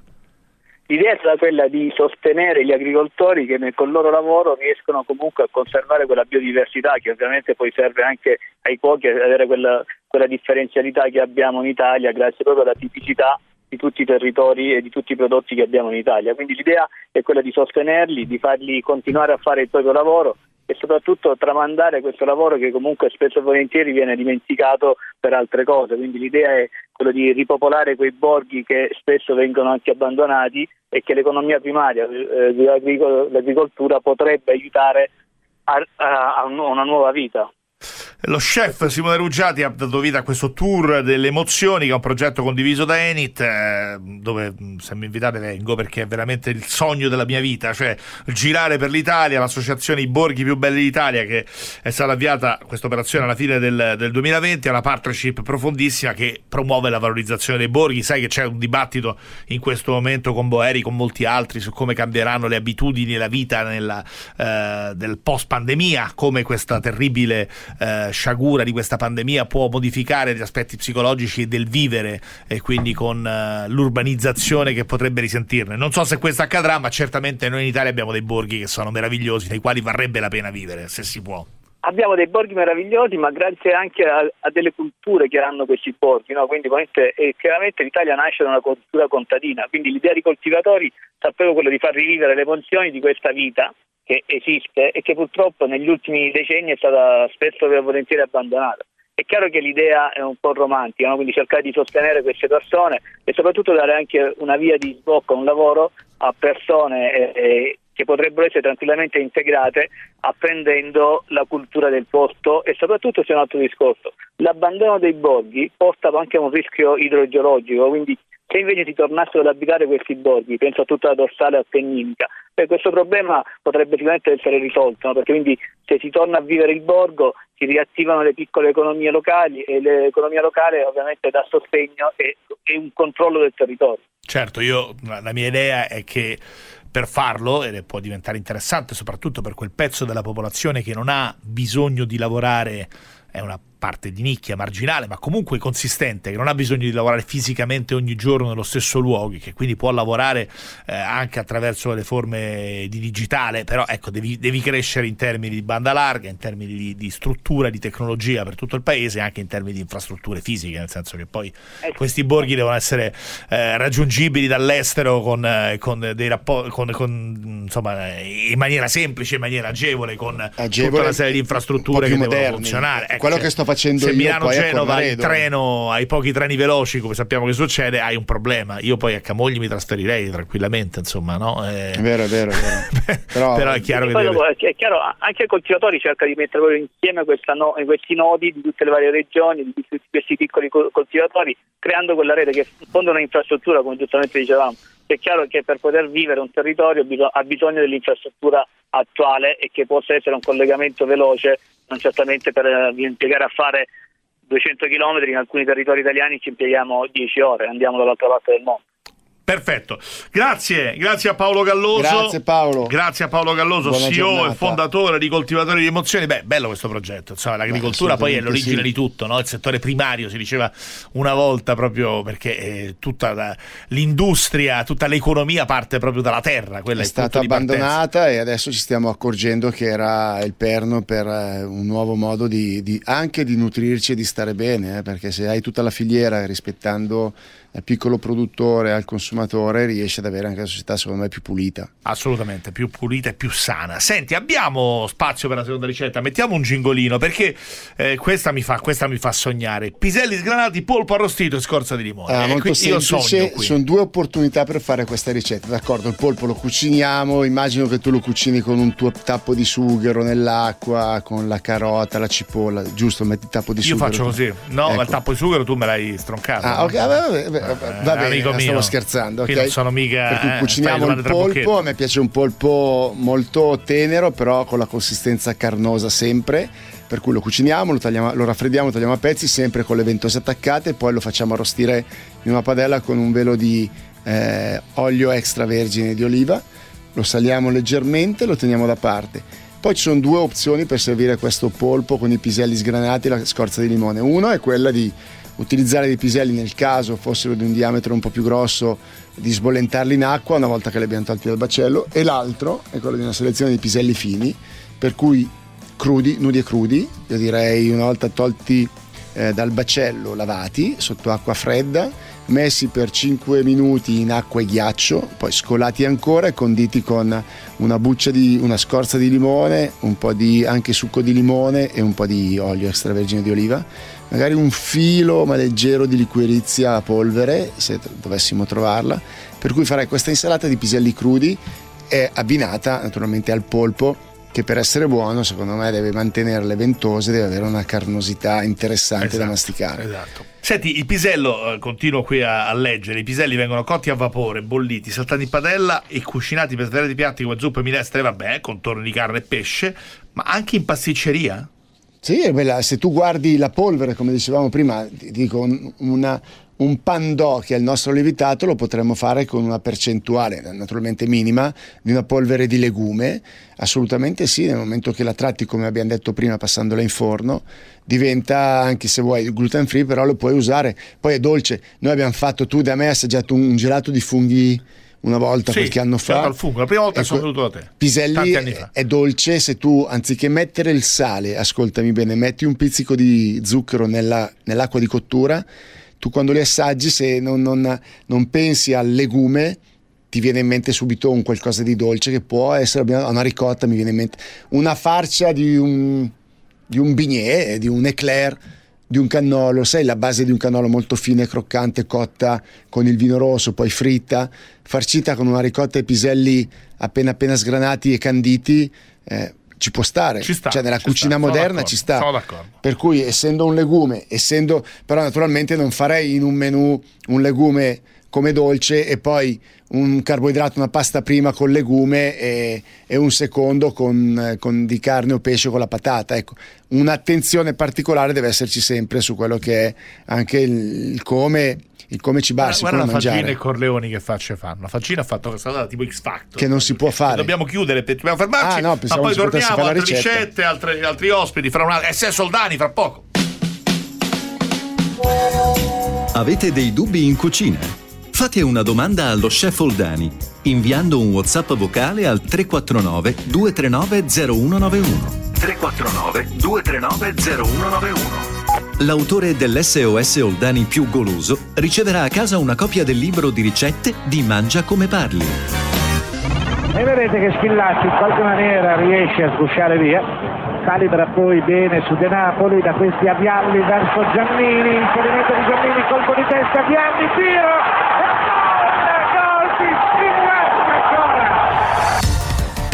L'idea è stata quella di sostenere gli agricoltori che nel, con il loro lavoro riescono comunque a conservare quella biodiversità che ovviamente poi serve anche ai cuochi ad avere quella, quella differenzialità che abbiamo in Italia grazie proprio alla tipicità di tutti i territori e di tutti i prodotti che abbiamo in Italia. Quindi l'idea è quella di sostenerli, di farli continuare a fare il proprio lavoro e soprattutto tramandare questo lavoro che comunque spesso e volentieri viene dimenticato per altre cose. Quindi l'idea è quella di ripopolare quei borghi che spesso vengono anche abbandonati e che l'economia primaria, eh, l'agricoltura potrebbe aiutare a, una nuova vita. Lo chef Simone Ruggiati ha dato vita a questo tour delle emozioni, che è un progetto condiviso da Enit, eh, dove mm, se mi invitate vengo perché è veramente il sogno della mia vita, cioè girare per l'Italia, l'associazione I Borghi più belli d'Italia, che è stata avviata questa operazione alla fine del, del 2020, è una partnership profondissima che promuove la valorizzazione dei borghi. Sai che c'è un dibattito in questo momento con Boeri, con molti altri, su come cambieranno le abitudini e la vita nella, eh, del post pandemia, come questa terribile eh, sciagura di questa pandemia può modificare gli aspetti psicologici del vivere e quindi con uh, l'urbanizzazione che potrebbe risentirne. Non so se questo accadrà, ma certamente noi in Italia abbiamo dei borghi che sono meravigliosi, nei quali varrebbe la pena vivere, se si può. Abbiamo dei borghi meravigliosi, ma grazie anche a, a delle culture che hanno questi borghi. No? Quindi, e chiaramente l'Italia nasce da una cultura contadina, quindi l'idea di coltivatori sta proprio quello di far rivivere le emozioni di questa vita che esiste e che purtroppo negli ultimi decenni è stata spesso e volentieri abbandonata. È chiaro che l'idea è un po' romantica, no? quindi cercare di sostenere queste persone e soprattutto dare anche una via di sbocco, un lavoro a persone eh, eh, che potrebbero essere tranquillamente integrate apprendendo la cultura del posto e soprattutto c'è un altro discorso. L'abbandono dei borghi porta anche a un rischio idrogeologico, quindi se invece si tornassero ad abitare questi borghi, penso a tutta la dorsale appenninica, questo problema potrebbe sicuramente essere risolto, no? perché quindi se si torna a vivere il borgo si riattivano le piccole economie locali e l'economia locale ovviamente dà sostegno e, e un controllo del territorio. Certo, io la mia idea è che per farlo, ed può diventare interessante soprattutto per quel pezzo della popolazione che non ha bisogno di lavorare, è una parte di nicchia marginale, ma comunque consistente, che non ha bisogno di lavorare fisicamente ogni giorno nello stesso luogo, che quindi può lavorare eh, anche attraverso le forme di digitale, però ecco, devi, devi, crescere in termini di banda larga, in termini di, di, struttura, di tecnologia per tutto il paese, anche in termini di infrastrutture fisiche, nel senso che poi eh questi borghi devono essere eh, raggiungibili dall'estero con, eh, con dei rapporti, con, con, insomma, in maniera semplice, in maniera agevole, con agevole tutta una serie di infrastrure che moderni. devono funzionare. Ecco, Quello che sto facendo se io Milano poi a Genova il treno hai pochi treni veloci come sappiamo che succede hai un problema io poi a Camogli mi trasferirei tranquillamente insomma no Eh, È vero, è vero, è vero. Però, però è chiaro che poi deve- dopo, è chiaro, anche i coltivatori cerca di mettere insieme no- questi nodi di tutte le varie regioni, di tutti questi piccoli co- coltivatori, creando quella rete che in fondo è un'infrastruttura, come giustamente dicevamo. È chiaro che per poter vivere un territorio ha bisogno dell'infrastruttura attuale e che possa essere un collegamento veloce, non certamente per eh, impiegare a fare 200 km, in alcuni territori italiani ci impieghiamo 10 ore, andiamo dall'altra parte del mondo. Perfetto, grazie, grazie a Paolo Galloso. Grazie Paolo. Grazie a Paolo Galloso, Buona CEO giornata. e fondatore di Coltivatori di Emozioni. Beh, bello questo progetto. Insomma, l'agricoltura Beh, poi è l'origine sì. di tutto, no? Il settore primario si diceva una volta proprio perché eh, tutta la- l'industria, tutta l'economia parte proprio dalla terra. Quella è punto stata abbandonata e adesso ci stiamo accorgendo che era il perno per eh, un nuovo modo di, di- anche di nutrirci e di stare bene, eh, perché se hai tutta la filiera rispettando il piccolo produttore al consumatore riesci ad avere anche una società secondo me più pulita. Assolutamente, più pulita e più sana. Senti, abbiamo spazio per la seconda ricetta. Mettiamo un gingolino perché eh, questa, mi fa, questa mi fa sognare. Piselli sgranati, polpo arrostito e scorza di limone. Ah, Eh, molto io semplice, sono due opportunità per fare questa ricetta, d'accordo? Il polpo lo cuciniamo, immagino che tu lo cucini con un tuo tappo di sughero nell'acqua, con la carota, la cipolla, giusto? Metti il tappo di Io sughero. faccio così. No, Ecco. al tappo di sughero tu me l'hai stroncato. Ah, ok, va, va- va- va- Eh, bene, amico stavo mio. scherzando. Qui ok? non sono mica, Per cui eh, cuciniamo il polpo. A me piace un polpo molto tenero, però con la consistenza carnosa sempre. Per cui lo cuciniamo, lo, tagliamo- lo raffreddiamo, tagliamo a pezzi, sempre con le ventose attaccate, poi lo facciamo arrostire in una padella con un velo di eh, olio extravergine di oliva. Lo saliamo leggermente, lo teniamo da parte. Poi ci sono due opzioni per servire questo polpo con i piselli sgranati e la scorza di limone. Uno è quella di utilizzare dei piselli nel caso fossero di un diametro un po' più grosso, di sbollentarli in acqua una volta che li abbiamo tolti dal baccello, e l'altro è quello di una selezione di piselli fini, per cui crudi, nudi e crudi, io direi una volta tolti eh, dal baccello, lavati sotto acqua fredda, messi per 5 minuti in acqua e ghiaccio, poi scolati ancora e conditi con una buccia di una scorza di limone, un po' di anche succo di limone e un po' di olio extravergine di oliva, magari un filo ma leggero di liquirizia a polvere, se dovessimo trovarla, per cui farei questa insalata di piselli crudi è abbinata naturalmente al polpo che per essere buono secondo me deve mantenere le ventose, deve avere una carnosità interessante da Esatto, masticare. Esatto. Senti, il pisello, eh, continuo qui a, a leggere, i piselli vengono cotti a vapore, bolliti, saltati in padella e cucinati per svariati piatti come zuppe, minestre, vabbè, contorni di carne e pesce, ma anche in pasticceria? Sì, bella. se tu guardi la polvere, come dicevamo prima, dico un, una- un pandò che è il nostro lievitato lo potremmo fare con una percentuale naturalmente minima di una polvere di legume. Assolutamente sì, nel momento che la tratti, come abbiamo detto prima, passandola in forno, diventa anche se vuoi gluten free, però lo puoi usare. Poi è dolce. Noi abbiamo fatto, tu da me hai assaggiato un gelato di funghi una volta Sì, qualche anno fa. al fungo, la prima volta Ecco, sono venuto da te. Piselli è dolce se tu anziché mettere il sale, ascoltami bene, metti un pizzico di zucchero nella- nell'acqua di cottura, tu quando li assaggi se non, non- non pensi al legume ti viene in mente subito un qualcosa di dolce che può essere una ricotta, mi viene in mente una farcia di un, di un bignè, di un eclair, di un cannolo, sai la base di un cannolo molto fine croccante, cotta con il vino rosso, poi fritta, farcita con una ricotta e piselli appena appena sgranati e canditi, eh, ci può stare. Ci sta, cioè nella ci cucina sta, moderna ci sta. sono d'accordo. Per cui essendo un legume, essendo però naturalmente non farei in un menù un legume come dolce e poi un carboidrato, una pasta prima con legume e, e un secondo con, con di carne o pesce con la patata. Ecco, un'attenzione particolare deve esserci sempre su quello che è anche il, il come, il come cibarsi, Guarda, come guarda la mangiare. E Corleoni che facce fanno. La Faggina ha fatto questa data tipo X Factor. Che non si può fare. Dobbiamo chiudere, dobbiamo fermarci. Ah, no, ma poi torniamo, altre ricetta. ricette, altre- altri ospiti, fra un altro. SS Soldani fra poco. Avete dei dubbi in cucina? Fate una domanda allo chef Oldani inviando un WhatsApp vocale al 349 239 0191. 349 239 0191. L'autore dell'SOS Oldani più goloso riceverà a casa una copia del libro di ricette di Mangia come parli. E vedete che Schillaci in qualche maniera riesce a sgusciare via. Calibra poi bene su De Napoli, da questi avvialli verso Giannini, inserimento di Giannini, colpo di testa, Gianni, tiro!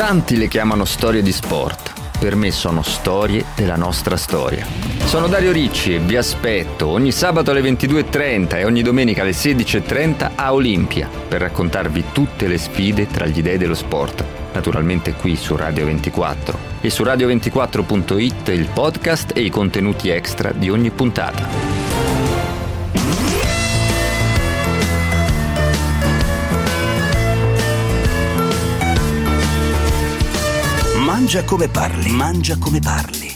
Tanti le chiamano storie di sport. Per me sono storie della nostra storia. Sono Dario Ricci e vi aspetto ogni sabato alle 22.30 e ogni domenica alle 16.30 a Olimpia per raccontarvi tutte le sfide tra gli dei dello sport. Naturalmente qui su Radio 24 e su radio24.it il podcast e i contenuti extra di ogni puntata. Mangia come parli, mangia come parli.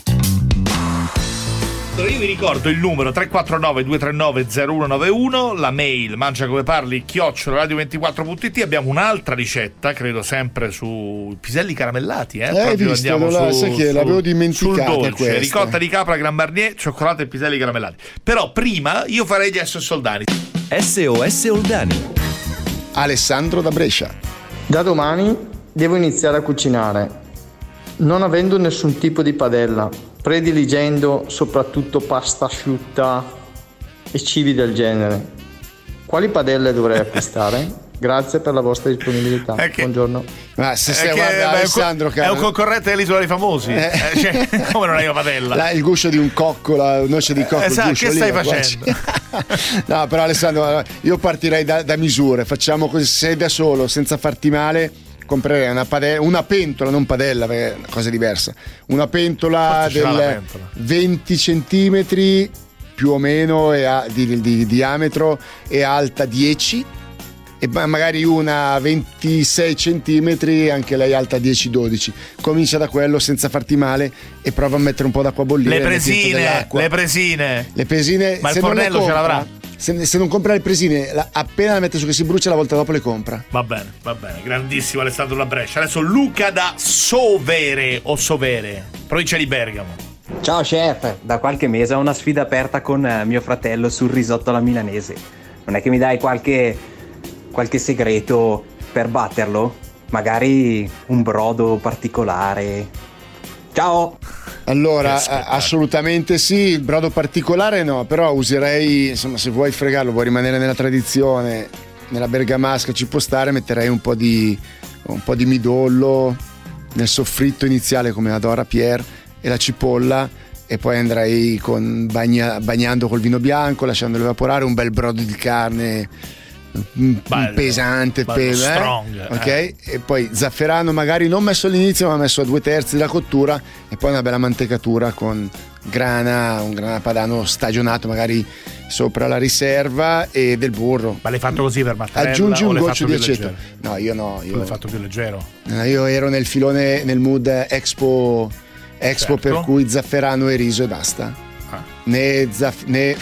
Allora, io vi ricordo il numero 349 239 0191, la mail mangia come parli chiocciolaradio24.it. Abbiamo un'altra ricetta, credo sempre su piselli caramellati. Eh? Eh, Proprio visto, andiamo la- su, sai che su- l'avevo sul dolce, questa. ricotta di capra, Gran Marnier, cioccolato e piselli caramellati. Però prima io farei gli S soldani. SOS Oldani. Alessandro da Brescia. Da domani devo iniziare a cucinare, non avendo nessun tipo di padella, prediligendo soprattutto pasta asciutta e cibi del genere. Quali padelle dovrei acquistare? Grazie per la vostra disponibilità. Buongiorno. Ma se È sei che- guarda, beh, è un co- Alessandro, è un concorrente dell'isola dei famosi. Eh. Eh, cioè, come non hai una padella? Là, il guscio di un cocco, la noce di cocco. il Esatto, guscio che lì, stai la facendo? no, però Alessandro, io partirei da, da misure. Facciamo così, se sei da solo, senza farti male. Comprerei una, padella, una pentola, non padella, perché è una cosa diversa. Una pentola del pentola. 20 centimetri più o meno e di, di- di diametro e alta 10 e ma- magari una 26 centimetri anche lei alta 10-12 comincia da quello senza farti male e prova a mettere un po' d'acqua a bollire Le presine, le presine. Le presine Ma il fornello ce l'avrà? Se, se non compra le presine la- appena la mette su che si brucia la volta dopo le compra Va bene, va bene, grandissimo Alessandro da Brescia. Adesso Luca da Sovere o Sovere, provincia di Bergamo. Ciao chef, da qualche mese ho una sfida aperta con eh, mio fratello sul risotto alla milanese. Non è che mi dai qualche, qualche segreto per batterlo? Magari un brodo particolare. Ciao! Allora, assolutamente sì, il brodo particolare no, però userei, insomma, se vuoi fregarlo, vuoi rimanere nella tradizione, nella bergamasca ci può stare, metterei un po' di, un po' di midollo nel soffritto iniziale come adora Pierre e la cipolla e poi andrei con bagna- bagnando col vino bianco, lasciandolo evaporare, un bel brodo di carne Bello, pesante, bello, pe- eh? strong, ok? eh. E poi zafferano magari non messo all'inizio, ma messo a due terzi della cottura e poi una bella mantecatura con grana, un grana padano stagionato magari sopra la riserva e del burro. Ma l'hai fatto così per mattarella Aggiungi un goccio di aceto. leggero? No, io no, io, l'hai fatto più leggero. eh, io ero nel filone, nel mood Expo, Expo Certo. per cui zafferano e riso e basta. Ah. Né, zaff- né,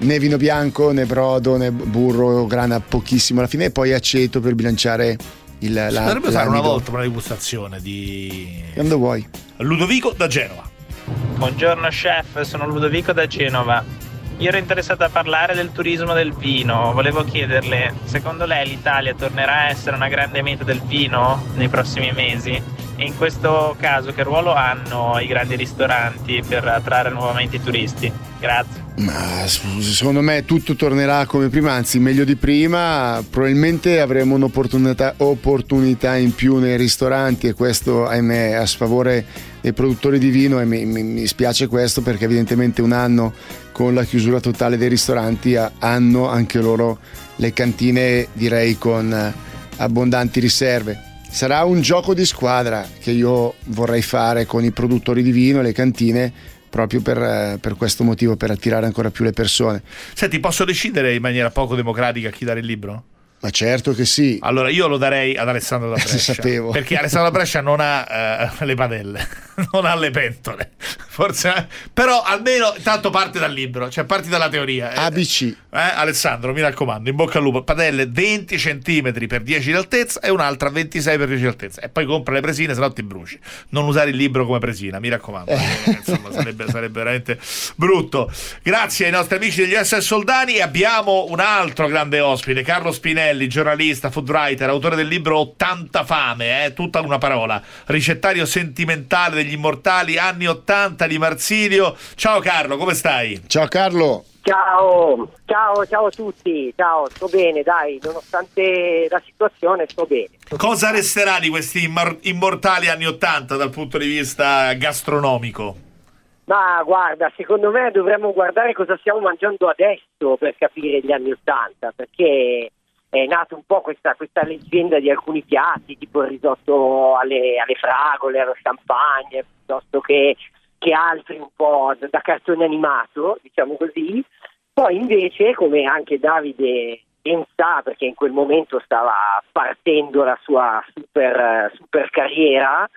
né vino bianco, né brodo, né burro, grana pochissimo alla fine e poi aceto per bilanciare il, la, potrebbe fare una volta una degustazione di Quando vuoi. Ludovico da Genova. Buongiorno chef, sono Ludovico da Genova. Io ero interessato a parlare del turismo del vino. Volevo chiederle, secondo lei l'Italia tornerà a essere una grande meta del vino nei prossimi mesi? E in questo caso che ruolo hanno i grandi ristoranti per attrarre nuovamente i turisti? Grazie. Ma secondo me tutto tornerà come prima, anzi meglio di prima. Probabilmente avremo un'opportunità opportunità in più nei ristoranti e questo ahimè a sfavore dei produttori di vino e mi, mi- mi spiace questo perché evidentemente un anno con la chiusura totale dei ristoranti ha- hanno anche loro le cantine direi con abbondanti riserve. Sarà un gioco di squadra che io vorrei fare con i produttori di vino e le cantine proprio per, eh, per questo motivo, per attirare ancora più le persone. Senti, posso decidere in maniera poco democratica chi dare il libro? Ma certo che sì. Allora, io lo darei ad Alessandro da Brescia. sapevo. Perché Alessandro da Brescia non ha eh, le padelle. non ha le pentole. Forse, però almeno tanto parte dal libro, cioè parti dalla teoria. eh. ABC. Eh, Alessandro, mi raccomando, in bocca al lupo. Padelle 20 cm per 10 di altezza e un'altra 26 per 10 di altezza. E poi compra le presine, se no ti bruci. Non usare il libro come presina, mi raccomando. Eh, insomma, sarebbe, sarebbe veramente brutto. Grazie ai nostri amici degli SS Soldani. Abbiamo un altro grande ospite, Carlo Spinelli, giornalista, food writer, autore del libro 80 fame, eh, tutta una parola. Ricettario sentimentale degli immortali anni 80 di Marsilio. Ciao Carlo, come stai? Ciao Carlo. Ciao, ciao, ciao a tutti, ciao, sto bene, dai, nonostante la situazione sto bene. Cosa resterà di questi immor- immortali anni 80 dal punto di vista gastronomico? Ma guarda, secondo me dovremmo guardare cosa stiamo mangiando adesso per capire gli anni Ottanta, perché è nata un po' questa, questa leggenda di alcuni piatti, tipo il risotto alle, alle fragole, allo champagne, piuttosto che, che altri un po' da, da cartone animato, diciamo così. Poi invece, come anche Davide ben sa, perché in quel momento stava partendo la sua super, super carriera,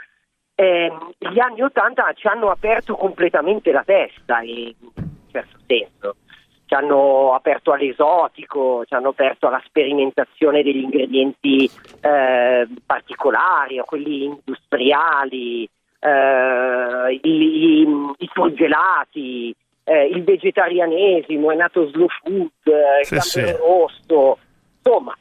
ehm, gli anni Ottanta ci hanno aperto completamente la testa in un certo senso. Ci hanno aperto all'esotico, ci hanno aperto alla sperimentazione degli ingredienti eh, particolari o quelli industriali, eh, i, i, surgelati, eh, il vegetarianesimo, è nato slow food, eh, il Sì, sì. rosso, insomma.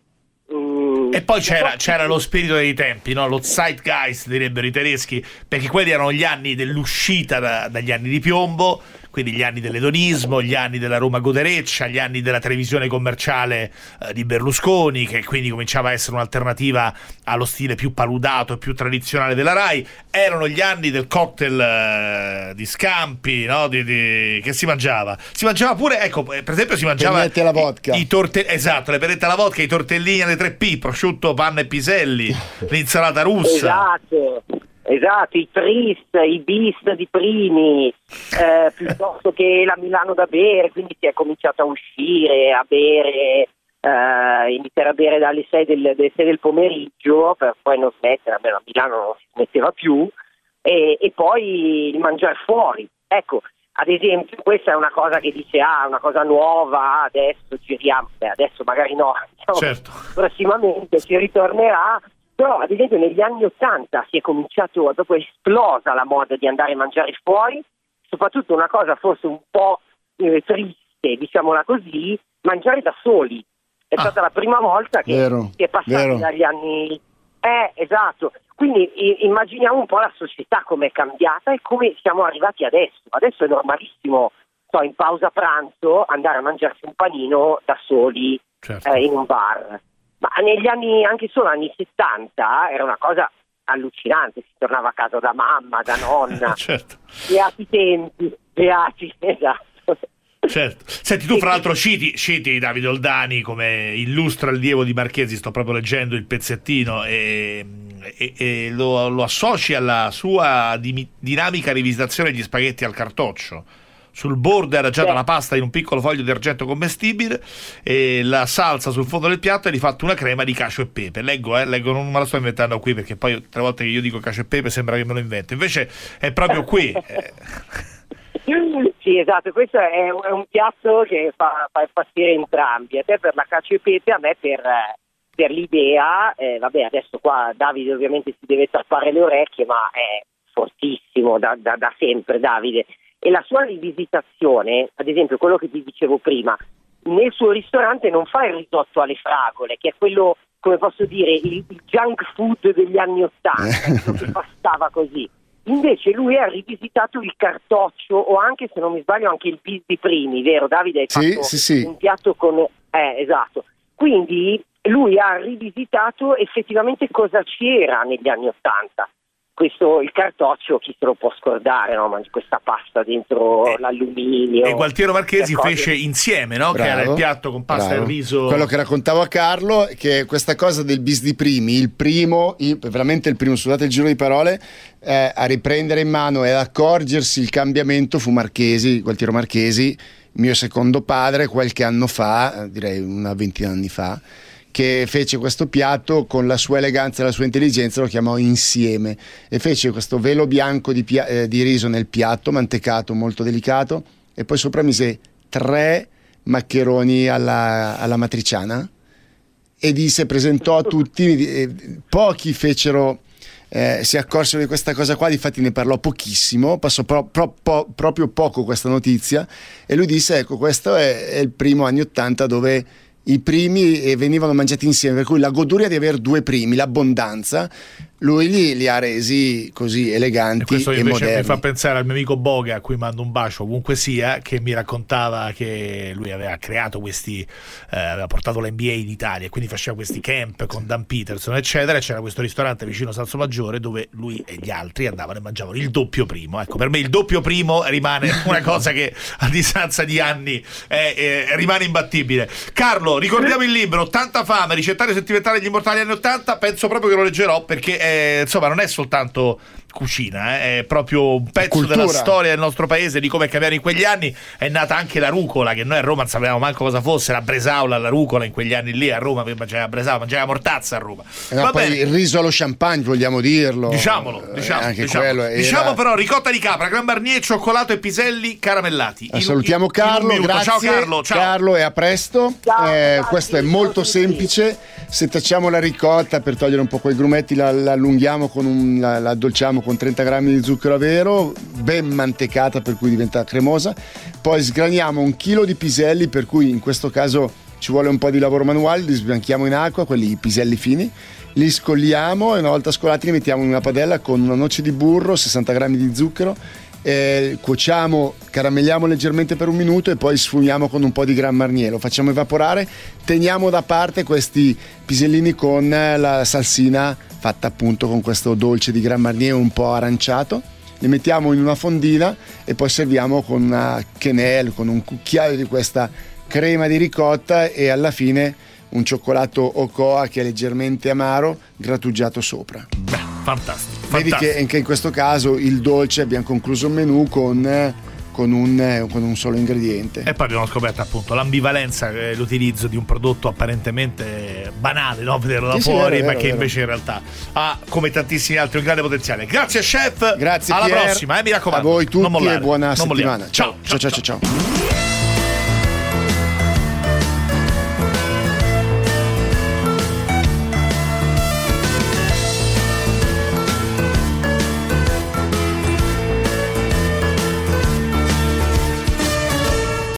mm, E poi c'era, c'era lo spirito dei tempi, no? lo Zeitgeist direbbero i tedeschi, perché quelli erano gli anni dell'uscita da- dagli anni di piombo, quindi gli anni dell'edonismo, gli anni della Roma godereccia, gli anni della televisione commerciale eh, di Berlusconi, che quindi cominciava a essere un'alternativa allo stile più paludato e più tradizionale della RAI. Erano gli anni del cocktail eh, di scampi, no? Di- di- che si mangiava. Si mangiava pure, ecco, eh, per esempio si mangiava... Pennette alla vodka. I, i torte- esatto, le pennette alla vodka, i tortellini alle 3P, prosciutto, panna e piselli, l'insalata russa. Esatto, esatto, i tris, i bis di primi, eh, piuttosto che la Milano da bere, quindi si è cominciato a uscire, a bere, eh, iniziare a bere dalle 6 del, dalle 6 del pomeriggio per poi non smettere, almeno a Milano non si smetteva più, e, e poi il mangiare fuori. Ecco, ad esempio, questa è una cosa che dice, ah, una cosa nuova, adesso giriamo, beh, adesso magari no, diciamo, Certo. prossimamente si ritornerà, però ad esempio negli anni Ottanta si è cominciato, dopo è esplosa la moda di andare a mangiare fuori, soprattutto una cosa forse un po' eh, triste, diciamola così, mangiare da soli. È stata la prima volta che Vero, si è passati dagli anni... Eh, esatto. Quindi i- immaginiamo un po' la società come è cambiata e come siamo arrivati adesso. Adesso è normalissimo, so, in pausa pranzo andare a mangiarsi un panino da soli Certo. eh, in un bar. Ma negli anni, anche solo anni 70, era una cosa allucinante. Si tornava a casa da mamma, da nonna. certo. Beati tempi, beati, esatto. Certo. Senti, tu fra l'altro citi, citi Davide Oldani come illustre allievo di Marchesi, sto proprio leggendo il pezzettino e, e- e lo, lo associ alla sua dimi- dinamica rivisitazione degli spaghetti al cartoccio. Sul bordo era già la pasta in un piccolo foglio di argento commestibile e la salsa sul fondo del piatto è di fatto una crema di cacio e pepe. Leggo, eh, leggo, non me la sto inventando qui perché poi tre volte che io dico cacio e pepe sembra che me lo invento. Invece è proprio qui. eh, Sì, esatto, questo è un, è un piatto che fa, fa impazzire entrambi, a te per la cacio e pepe, a me per, per l'idea, eh, vabbè adesso qua Davide ovviamente si deve tappare le orecchie, ma è fortissimo da, da- da sempre Davide, e la sua rivisitazione, ad esempio quello che ti dicevo prima, nel suo ristorante non fa il risotto alle fragole, che è quello, come posso dire, il, junk food degli anni Ottanta, quello che bastava così. Invece lui ha rivisitato il cartoccio o anche, se non mi sbaglio, anche il bis di primi, vero Davide? Hai Sì, fatto sì, sì. un piatto con... Eh, esatto. Quindi lui ha rivisitato effettivamente cosa c'era negli anni Ottanta. Questo, il cartoccio, chi se lo può scordare, no? Mangi questa pasta dentro l'alluminio. E Gualtiero Marchesi fece insieme, no? che era il Bravo, piatto con pasta bravo. e riso. Quello che raccontavo a Carlo, che questa cosa del bis di primi, il primo, il- veramente il primo, scusate il giro di parole, eh, a riprendere in mano e ad accorgersi il cambiamento fu Marchesi, Gualtiero Marchesi, mio secondo padre, qualche anno fa, eh, direi una ventina di anni fa, che fece questo piatto con la sua eleganza e la sua intelligenza, lo chiamò insieme e fece questo velo bianco di, pia- eh, di riso nel piatto, mantecato, molto delicato, e poi sopra mise tre maccheroni alla, alla matriciana e disse, presentò a tutti, eh, pochi fecero... Eh, si accorsero di questa cosa qua, difatti ne parlò pochissimo, passò pro- pro- po- proprio poco questa notizia e lui disse ecco questo è, è il primo anni 80 dove i primi eh, venivano mangiati insieme, per cui la goduria di avere due primi, l'abbondanza, lui li, li ha resi così eleganti E questo e invece moderni. mi fa pensare al mio amico Boga, a cui mando un bacio ovunque sia, che mi raccontava che lui aveva creato questi, eh, aveva portato l'NBA in Italia, e quindi faceva questi camp con Dan Peterson, eccetera. E c'era questo ristorante vicino a Salso Maggiore dove lui e gli altri andavano e mangiavano il doppio primo. Ecco, per me il doppio primo rimane una cosa che a distanza di anni è- è- rimane imbattibile. Carlo, ricordiamo il libro 80 fame, ricettario sentimentale degli immortali anni 80. Penso proprio che lo leggerò perché insomma non è soltanto cucina, eh, è proprio un pezzo Cultura. della storia del nostro paese, di come cambiare in quegli anni. È nata anche la rucola, che noi a Roma non sapevamo manco cosa fosse, la bresaola, la rucola in quegli anni lì a Roma, per mangiare la bresaola, mangiare la mortazza a Roma. Eh, no, Va poi il riso allo champagne, vogliamo dirlo. Diciamolo, Eh, diciamo, anche diciamo. quello era- Diciamo però ricotta di capra, gran barnier, cioccolato e piselli caramellati. Eh, In- Salutiamo Carlo, grazie. Ciao Carlo, ciao. e a presto. Eh, questo è molto semplice. Setacciamo la ricotta per togliere un po' quei grumetti, la, la allunghiamo con un, la, la addolciamo con 30 grammi di zucchero a vero, ben mantecata per cui diventa cremosa. Poi sgraniamo un chilo di piselli, per cui in questo caso ci vuole un po' di lavoro manuale, li sbianchiamo in acqua, quelli piselli fini. Li scolliamo e una volta scolati li mettiamo in una padella con una noce di burro, 60 grammi di zucchero eh, cuociamo, caramelliamo leggermente per un minuto e poi sfumiamo con un po' di Gran Marnier, lo facciamo evaporare, teniamo da parte questi pisellini con la salsina fatta appunto con questo dolce di Gran Marnier un po' aranciato, li mettiamo in una fondina e poi serviamo con una quenelle, con un cucchiaio di questa crema di ricotta e alla fine un cioccolato Ocoa che è leggermente amaro grattugiato sopra. Fantastico. Vedi che anche in questo caso il dolce abbiamo concluso il menù con, eh, con un, eh, con un solo ingrediente. E poi abbiamo scoperto appunto l'ambivalenza e l'utilizzo di un prodotto apparentemente banale, no? Vederlo da Sì, sì, fuori, vero, ma vero, che vero. invece in realtà ha, come tantissimi altri, un grande potenziale. Grazie chef, Grazie alla Pier. prossima, eh, mi raccomando. A voi tutti e buona non molliamo. settimana. ciao ciao ciao. ciao. ciao.